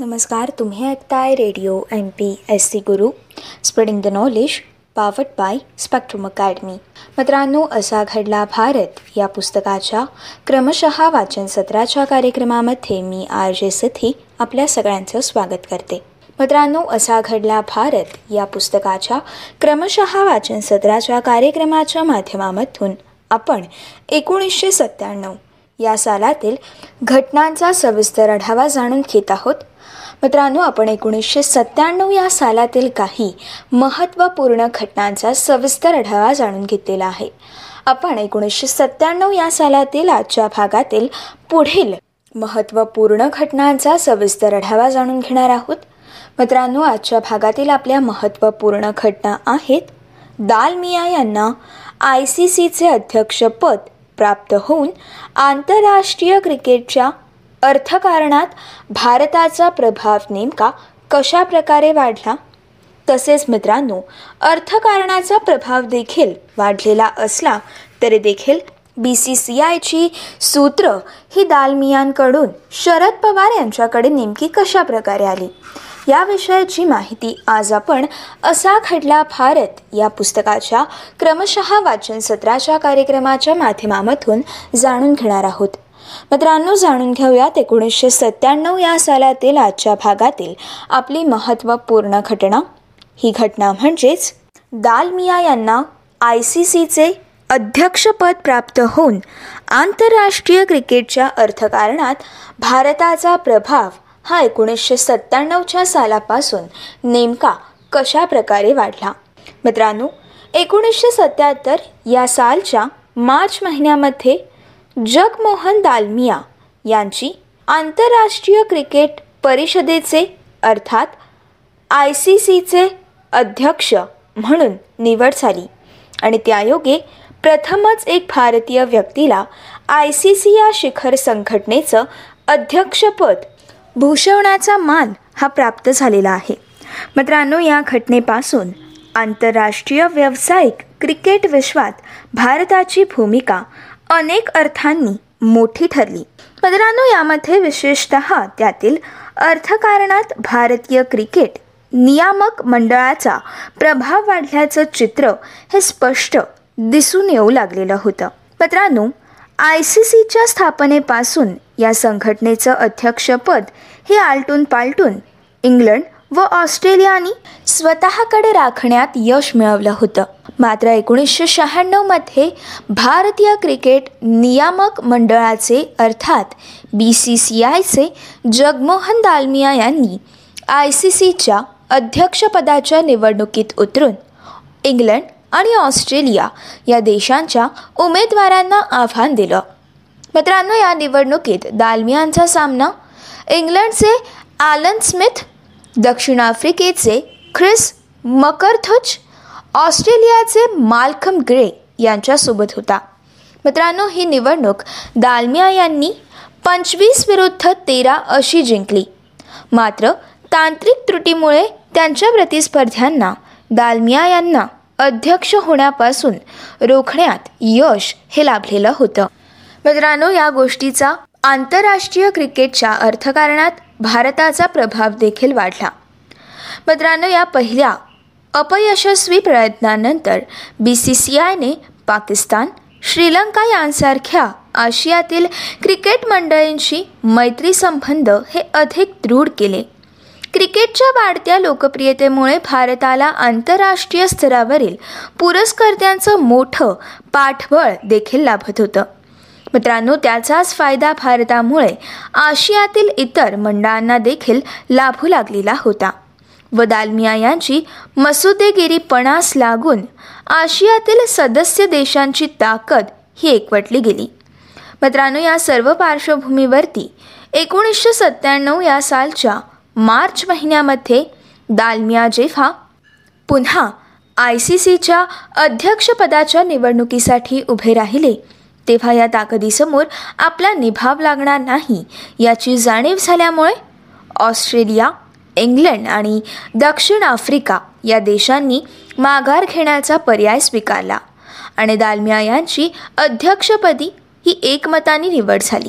नमस्कार तुम्ही ऐकताय radio M P S C Guru. Spreading the knowledge powered by Spectrum Academy मित्रांनो असा घडला भारत. या पुस्तकाच्या क्रमशः वाचन सत्राच्या कार्यक्रमामध्ये मी आर जे सिथी आपल्या सगळ्यांचं स्वागत करते. मित्रांनो असा घडला भारत. या पुस्तकाच्या क्रमशः वाचन सत्राच्या कार्यक्रमाच्या माध्यमामधून आपण एकोणीसशे सत्त्याण्णव या सालातील घटनांचा सविस्तर आढावा जाणून घेत आहोत. मित्रांनो आपण एकोणीसशे सत्त्याण्णव या सालातील काही महत्त्वपूर्ण घटनांचा सविस्तर आढावा जाणून घेतलेला आहे. आपण एकोणीसशे सत्त्याण्णव या सालातील आजच्या भागातील पुढील महत्त्वपूर्ण घटनांचा सविस्तर आढावा जाणून घेणार आहोत. मित्रांनो आजच्या भागातील आपल्या महत्त्वपूर्ण घटना आहेत. दालमिया यांना आय सी सीचे अध्यक्षपद प्राप्त होऊन आंतरराष्ट्रीय क्रिकेटच्या अर्थकारणात भारताचा प्रभाव नेमका कशा प्रकारे वाढला? तसेच मित्रांनो अर्थकारणाचा प्रभाव देखील वाढलेला असला तरी देखील बी सी सी आयची सूत्र ही दालमियांकडून शरद पवार यांच्याकडे नेमकी कशा प्रकारे आली? या विषयाची माहिती आज आपण असा खडला भारत या पुस्तकाच्या क्रमशः वाचन सत्राच्या कार्यक्रमाच्या माध्यमामधून जाणून घेणार आहोत. मित्रांनो जाणून घेऊयात एकोणीसशे सत्त्याण्णव या सालातील आजच्या भागातील आपली महत्त्वपूर्ण घटना. ही घटना म्हणजेच दालमिया यांना आय सी सीचे अध्यक्षपद प्राप्त होऊन आंतरराष्ट्रीय क्रिकेटच्या अर्थकारणात भारताचा प्रभाव हा एकोणीसशे सत्त्याण्णवच्या सालापासून नेमका कशा प्रकारे वाढला? मित्रांनो एकोणीसशे सत्याहत्तर या सालच्या मार्च महिन्यामध्ये जगमोहन दालमिया यांची आंतरराष्ट्रीय क्रिकेट परिषदेचे अर्थात आय सी सीचे अध्यक्ष म्हणून निवड झाली. आणि त्यायोगे प्रथमच एक भारतीय व्यक्तीला आय सी सी या शिखर संघटनेचं अध्यक्षपद भूषवण्याचा मान हा प्राप्त झालेला आहे. मित्रांनो या घटनेपासून आंतरराष्ट्रीय व्यावसायिक क्रिकेट विश्वात भारताची भूमिका अनेक अर्थांनी मोठी ठरली. मित्रांनो यामध्ये विशेषत त्यातील अर्थकारणात भारतीय क्रिकेट नियामक मंडळाचा प्रभाव वाढल्याचं चित्र हे स्पष्ट दिसून येऊ लागलेलं होतं. मित्रांनो आय सी सीच्या स्थापनेपासून या संघटनेचं अध्यक्षपद हे आलटून पालटून इंग्लंड व ऑस्ट्रेलियानी स्वतःकडे राखण्यात यश मिळवलं होतं. मात्र एकोणीसशे शहाण्णवमध्ये भारतीय क्रिकेट नियामक मंडळाचे अर्थात बी सी सी आयचे जगमोहन दालमिया यांनी आय सी सीच्या अध्यक्षपदाच्या निवडणुकीत उतरून इंग्लंड आणि ऑस्ट्रेलिया या देशांच्या उमेदवारांना आव्हान दिलं. मित्रांनो या निवडणुकीत दालमियांचा सामना इंग्लंडचे ॲलन स्मिथ दक्षिण आफ्रिकेचे ख्रिस मकरथुच ऑस्ट्रेलियाचे माल्कम ग्रे यांच्यासोबत होता. मित्रांनो ही निवडणूक दालमिया यांनी पंचवीस विरुद्ध तेरा अशी जिंकली. मात्र तांत्रिक त्रुटीमुळे त्यांच्या प्रतिस्पर्ध्यांना दालमिया यांना अध्यक्ष होण्यापासून रोखण्यात यश हे लाभलेलं होतं. मित्रांनो या गोष्टीचा आंतरराष्ट्रीय क्रिकेटच्या अर्थकारणात भारताचा प्रभाव देखील वाढला. मित्रांनो या पहिल्या अपयशस्वी प्रयत्नानंतर बी सी सी आयने पाकिस्तान श्रीलंका यांसारख्या आशियातील क्रिकेट मंडळींशी मैत्री संबंध हे अधिक दृढ केले. क्रिकेटच्या वाढत्या लोकप्रियतेमुळे भारताला आंतरराष्ट्रीय स्तरावरील पुरस्कर्त्यांचं मोठं पाठबळ देखील लाभत होतं. मित्रांनो त्याचाच फायदा भारतामुळे आशियातील इतर मंडळांना देखील लाभू लागलेला होता. व दालमिया यांची मसुदेगिरीपणास लागून आशियातील सदस्य देशांची ताकद ही एकवटली गेली. मित्रांनो या सर्व पार्श्वभूमीवरती एकोणीसशे सत्त्याण्णव या सालच्या मार्च महिन्यामध्ये दालमिया जेव्हा पुन्हा आय सी सीच्या अध्यक्षपदाच्या निवडणुकीसाठी उभे राहिले. तेव्हा या ताकदीसमोर आपला निभाव लागणार नाही याची जाणीव झाल्यामुळे ऑस्ट्रेलिया इंग्लंड आणि दक्षिण आफ्रिका या देशांनी माघार घेण्याचा पर्याय स्वीकारला आणि दालमिया यांची अध्यक्षपदी ही एकमताने निवड झाली.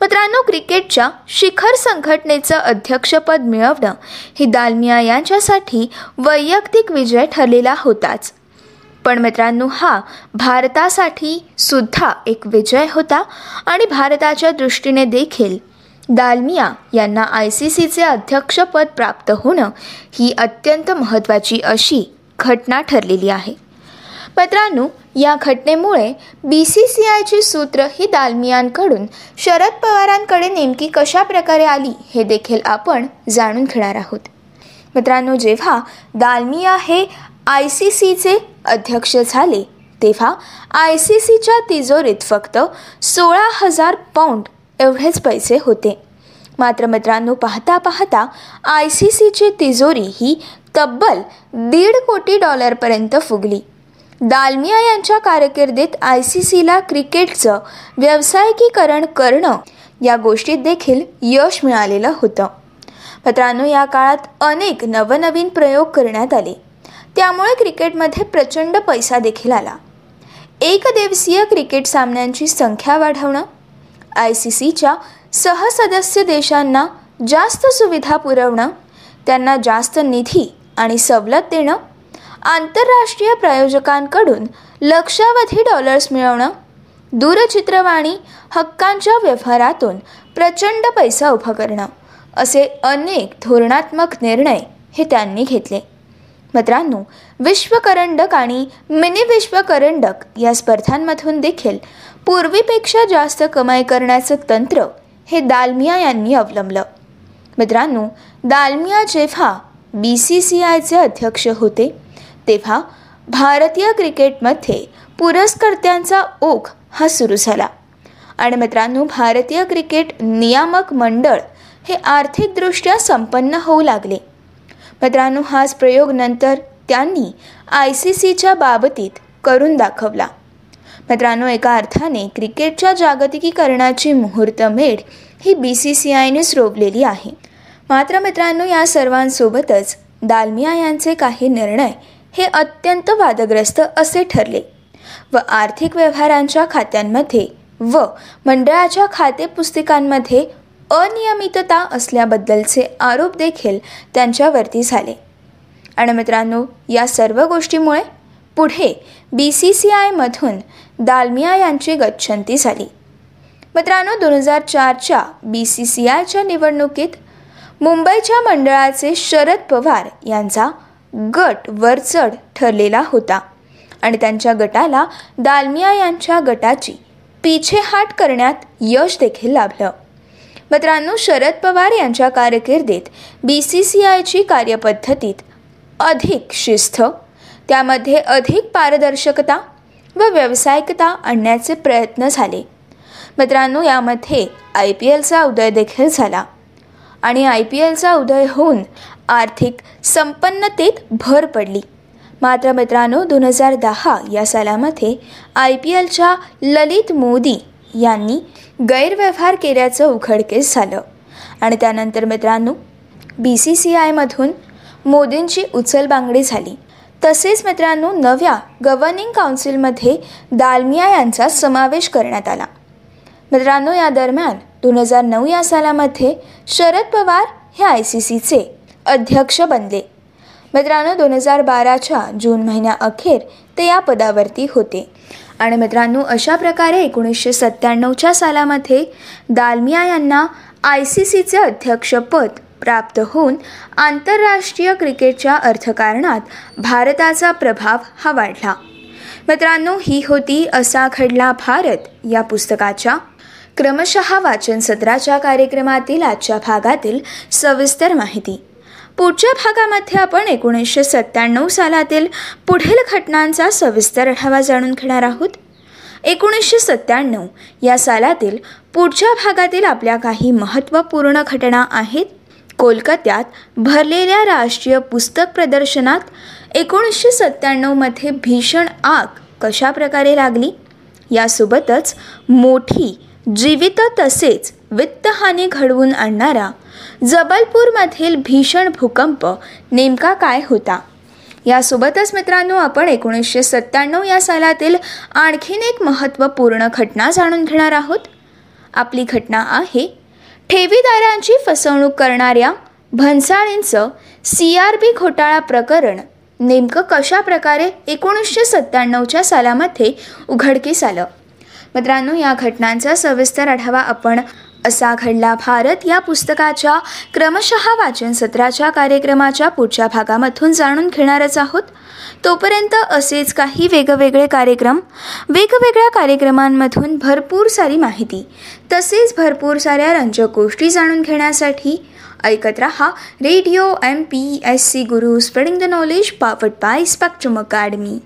मित्रांनो क्रिकेटच्या शिखर संघटनेचं अध्यक्षपद मिळवणं ही दालमिया यांच्यासाठी वैयक्तिक विजय ठरलेला होताच. पण मित्रांनो हा भारतासाठी सुद्धा एक विजय होता आणि भारताच्या दृष्टीने देखील दालमिया यांना आय सी सीचे अध्यक्षपद प्राप्त होणं ही अत्यंत महत्त्वाची अशी घटना ठरलेली आहे. मित्रांनो या घटनेमुळे बी सी सी आयची सूत्र ही दालमियांकडून शरद पवारांकडे नेमकी कशा प्रकारे आली हे देखील आपण जाणून घेणार आहोत. मित्रांनो जेव्हा दालमिया हे आय सी सीचे अध्यक्ष झाले तेव्हा आय सी सीच्या तिजोरीत फक्त सोळा हजार पाऊंड एवढेच पैसे होते. मात्र मित्रांनो पाहता पाहता आय सी सीची तिजोरी ही तब्बल दीड कोटी डॉलरपर्यंत फुगली. दालमिया यांच्या कारकिर्दीत आय सी सीला क्रिकेटचं व्यावसायिकीकरण करणं या गोष्टीत देखील यश मिळालेलं होतं. मित्रांनो या काळात अनेक नवनवीन प्रयोग करण्यात आले. त्यामुळे क्रिकेटमध्ये प्रचंड पैसा देखील आला. एकदिवसीय क्रिकेट सामन्यांची संख्या वाढवणं आय सी सीच्या सहसदस्य देशांना जास्त सुविधा पुरवणं त्यांना जास्त निधी आणि सवलत देणं आंतरराष्ट्रीय प्रायोजकांकडून लक्षावधी डॉलर्स मिळवणं दूरचित्रवाणी हक्कांच्या व्यवहारातून प्रचंड पैसा उभा करणं असे अनेक धोरणात्मक निर्णय हे त्यांनी घेतले. मित्रांनो विश्वकरंडक आणि मिनी विश्वकरंडक या स्पर्धांमधून देखील पूर्वीपेक्षा जास्त कमाई करण्याचं तंत्र हे दालमिया यांनी अवलंबलं. मित्रांनो दालमिया जेव्हा बी सी सी आयचे अध्यक्ष होते तेव्हा भारतीय क्रिकेटमध्ये पुरस्कर्त्यांचा ओघ हा सुरू झाला. आणि मित्रांनो भारतीय क्रिकेट नियामक मंडळ हे आर्थिकदृष्ट्या संपन्न होऊ लागले. मित्रांनो हाच प्रयोग नंतर त्यांनी आय सी सीच्या बाबतीत करून दाखवला. मित्रांनो एका अर्थाने क्रिकेटच्या जागतिकीकरणाची मुहूर्तमेढ ही बी सी सी आयनेच रोवलेली आहे. मात्र मित्रांनो या सर्वांसोबतच दालमिया यांचे काही निर्णय हे अत्यंत वादग्रस्त असे ठरले. व आर्थिक व्यवहारांच्या खात्यांमध्ये व मंडळाच्या खाते पुस्तिकांमध्ये अनियमितता असल्याबद्दलचे आरोप देखील त्यांच्यावरती झाले. आणि मित्रांनो या सर्व गोष्टीमुळे पुढे बी सी सी आयमधून दालमिया यांची गच्छंती झाली. मित्रांनो दोन हजार चारच्या बी सी सी आयच्या निवडणुकीत मुंबईच्या मंडळाचे शरद पवार यांचा गट वरचढ ठरलेला होता. आणि त्यांच्या गटाला दालमिया यांच्या गटाची पिछेहाट करण्यात यश देखील लाभलं. मित्रांनो शरद पवार यांच्या कारकिर्दीत बी सी सी आयची कार्यपद्धतीत अधिक शिस्त त्यामध्ये अधिक पारदर्शकता व व्यावसायिकता आणण्याचे प्रयत्न झाले. मित्रांनो यामध्ये आय पी एलचा उदय देखील झाला. आणि आय पी एलचा उदय होऊन आर्थिक संपन्नतेत भर पडली. मात्र मित्रांनो दोन हजार दहा या सालामध्ये आय पी एलच्या ललित मोदी यांनी गैरव्यवहार केल्याचं उघडकीस झालं. आणि त्यानंतर मित्रांनो बी सी सी आयमधून मोदींची उचलबांगडी झाली. तसेच मित्रांनो नव्या गव्हर्निंग काउन्सिलमध्ये दालमिया यांचा समावेश करण्यात आला. मित्रांनो या दरम्यान दोन हजार नऊ या सालामध्ये शरद पवार हे आय सी सीचे अध्यक्ष बनले. मित्रांनो दोन हजार बाराच्या जून महिन्याअखेर ते या पदावरती होते. आणि मित्रांनो अशा प्रकारे एकोणीसशे सत्त्याण्णवच्या सालामध्ये दालमिया यांना आय सी सीचे अध्यक्षपद प्राप्त होऊन आंतरराष्ट्रीय क्रिकेटच्या अर्थकारणात भारताचा प्रभाव हा वाढला. मित्रांनो ही होती असा घडला भारत या पुस्तकाच्या क्रमशः वाचन सत्राच्या कार्यक्रमातील आजच्या भागातील सविस्तर माहिती. पुढच्या भागामध्ये आपण एकोणीसशे सत्त्याण्णव सालातील पुढील घटनांचा सविस्तर आढावा जाणून घेणार आहोत. एकोणीसशे सत्त्याण्णव या सालातील पुढच्या भागातील आपल्या काही महत्त्वपूर्ण घटना आहेत. कोलकात्यात भरलेल्या राष्ट्रीय पुस्तक प्रदर्शनात एकोणीसशे सत्त्याण्णवमध्ये भीषण आग कशा प्रकारे लागली? यासोबतच मोठी जीवित तसेच वित्तहानी घडवून आणणारा जबलपूरमधील भीषण भूकंप नेमका काय होता? यासोबतच मित्रांनो आपण एकोणीसशे सत्त्याण्णव या सालातील आणखीन एक महत्त्वपूर्ण घटना जाणून घेणार आहोत. आपली घटना आहे ठेवीदारांची फसवणूक करणाऱ्या भन्साळींचं सी आर बी घोटाळा प्रकरण नेमकं कशा प्रकारे एकोणीसशे सत्त्याण्णवच्या सालामध्ये उघडकीस आलं? मित्रांनो या घटनांचा सविस्तर आढावा आपण असा घडला. भारत या पुस्तकाच्या क्रमशः वाचन सत्राच्या कार्यक्रमाच्या पुढच्या भागामधून जाणून घेणारच आहोत. तोपर्यंत असेच काही वेगवेगळे कार्यक्रम वेगवेगळ्या कार्यक्रमांमधून भरपूर सारी माहिती तसेच भरपूर साऱ्या रंजक गोष्टी जाणून घेण्यासाठी ऐकत रहा radio M P S C Guru spreading the knowledge powered by Spectrum Academy.